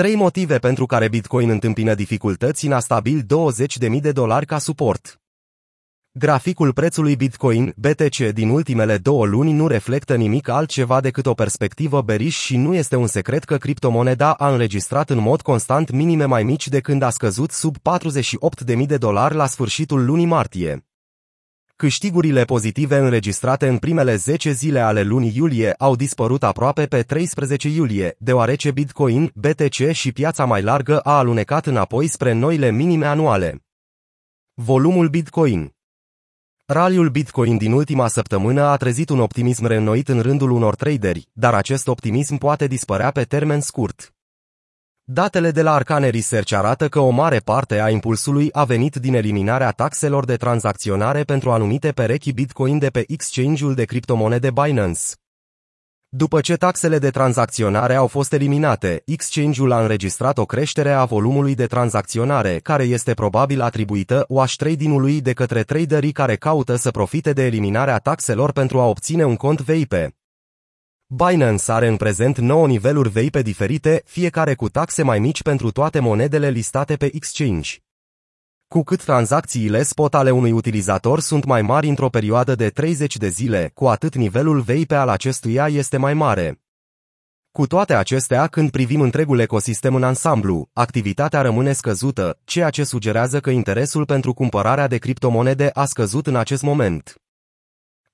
Trei motive pentru care Bitcoin întâmpină dificultăți în a stabil 20.000 de dolari ca suport. Graficul prețului Bitcoin, BTC, din ultimele două luni nu reflectă nimic altceva decât o perspectivă beriș și nu este un secret că criptomoneda a înregistrat în mod constant minime mai mici de când a scăzut sub 48.000 de dolari la sfârșitul lunii martie. Câștigurile pozitive înregistrate în primele 10 zile ale lunii iulie au dispărut aproape pe 13 iulie, deoarece Bitcoin, BTC și piața mai largă a alunecat înapoi spre noile minime anuale. Volumul Bitcoin Raliul Bitcoin din ultima săptămână a trezit un optimism reînnoit în rândul unor traderi, dar acest optimism poate dispărea pe termen scurt. Datele de la Arcane Research arată că o mare parte a impulsului a venit din eliminarea taxelor de tranzacționare pentru anumite perechi Bitcoin de pe exchange-ul de criptomonede Binance. După ce taxele de tranzacționare au fost eliminate, exchange-ul a înregistrat o creștere a volumului de tranzacționare, care este probabil atribuită wash trading-ului de către traderii care caută să profite de eliminarea taxelor pentru a obține un cont VIP. Binance are în prezent 9 niveluri VIP diferite, fiecare cu taxe mai mici pentru toate monedele listate pe exchange. Cu cât tranzacțiile spot ale unui utilizator sunt mai mari într-o perioadă de 30 de zile, cu atât nivelul VIP al acestuia este mai mare. Cu toate acestea, când privim întregul ecosistem în ansamblu, activitatea rămâne scăzută, ceea ce sugerează că interesul pentru cumpărarea de criptomonede a scăzut în acest moment.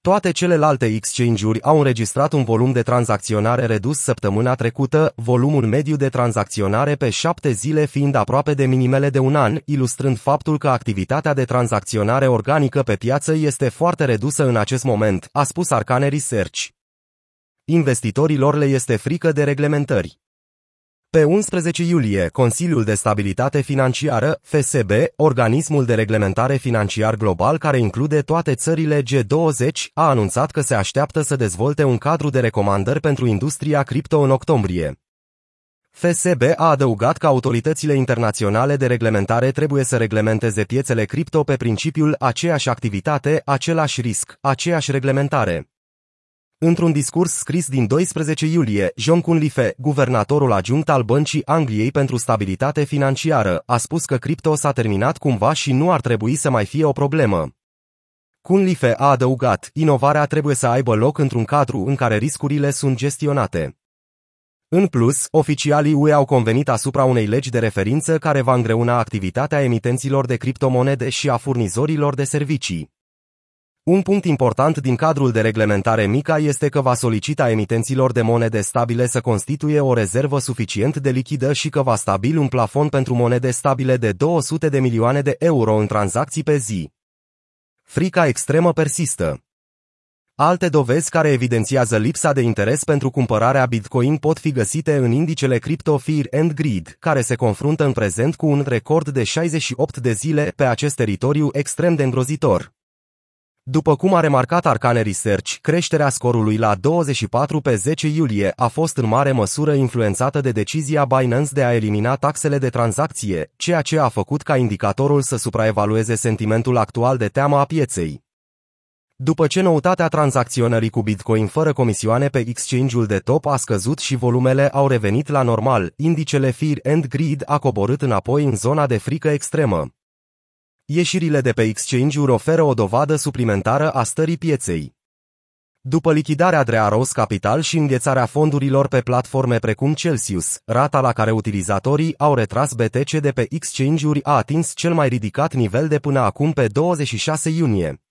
Toate celelalte exchange-uri au înregistrat un volum de tranzacționare redus săptămâna trecută, volumul mediu de tranzacționare pe șapte zile fiind aproape de minimele de un an, ilustrând faptul că activitatea de tranzacționare organică pe piață este foarte redusă în acest moment, a spus Arcane Research. Investitorilor le este frică de reglementări. Pe 11 iulie, Consiliul de Stabilitate Financiară, FSB, organismul de reglementare financiar global care include toate țările G20, a anunțat că se așteaptă să dezvolte un cadru de recomandări pentru industria cripto în octombrie. FSB a adăugat că autoritățile internaționale de reglementare trebuie să reglementeze piețele cripto pe principiul aceeași activitate, același risc, aceeași reglementare. Într-un discurs scris din 12 iulie, John Cunliffe, guvernatorul adjunct al Băncii Angliei pentru Stabilitate Financiară, a spus că cripto s-a terminat cumva și nu ar trebui să mai fie o problemă. Cunliffe a adăugat, inovarea trebuie să aibă loc într-un cadru în care riscurile sunt gestionate. În plus, oficialii UE au convenit asupra unei legi de referință care va îngreuna activitatea emitenților de criptomonede și a furnizorilor de servicii. Un punct important din cadrul de reglementare MICA este că va solicita emitenților de monede stabile să constituie o rezervă suficient de lichidă și că va stabili un plafon pentru monede stabile de 200 de milioane de euro în tranzacții pe zi. Frica extremă persistă. Alte dovezi care evidențiază lipsa de interes pentru cumpărarea Bitcoin pot fi găsite în indicele Crypto Fear and Greed, care se confruntă în prezent cu un record de 68 de zile pe acest teritoriu extrem de îngrozitor. După cum a remarcat Arcane Research, creșterea scorului la 24 pe 10 iulie a fost în mare măsură influențată de decizia Binance de a elimina taxele de tranzacție, ceea ce a făcut ca indicatorul să supraevalueze sentimentul actual de teamă a pieței. După ce noutatea tranzacționării cu Bitcoin fără comisioane pe exchange-ul de top a scăzut și volumele au revenit la normal, indicele Fear and Greed a coborât înapoi în zona de frică extremă. Ieșirile de pe exchange-uri oferă o dovadă suplimentară a stării pieței. După lichidarea Drearos Capital și înghețarea fondurilor pe platforme precum Celsius, rata la care utilizatorii au retras BTC de pe exchange-uri a atins cel mai ridicat nivel de până acum pe 26 iunie.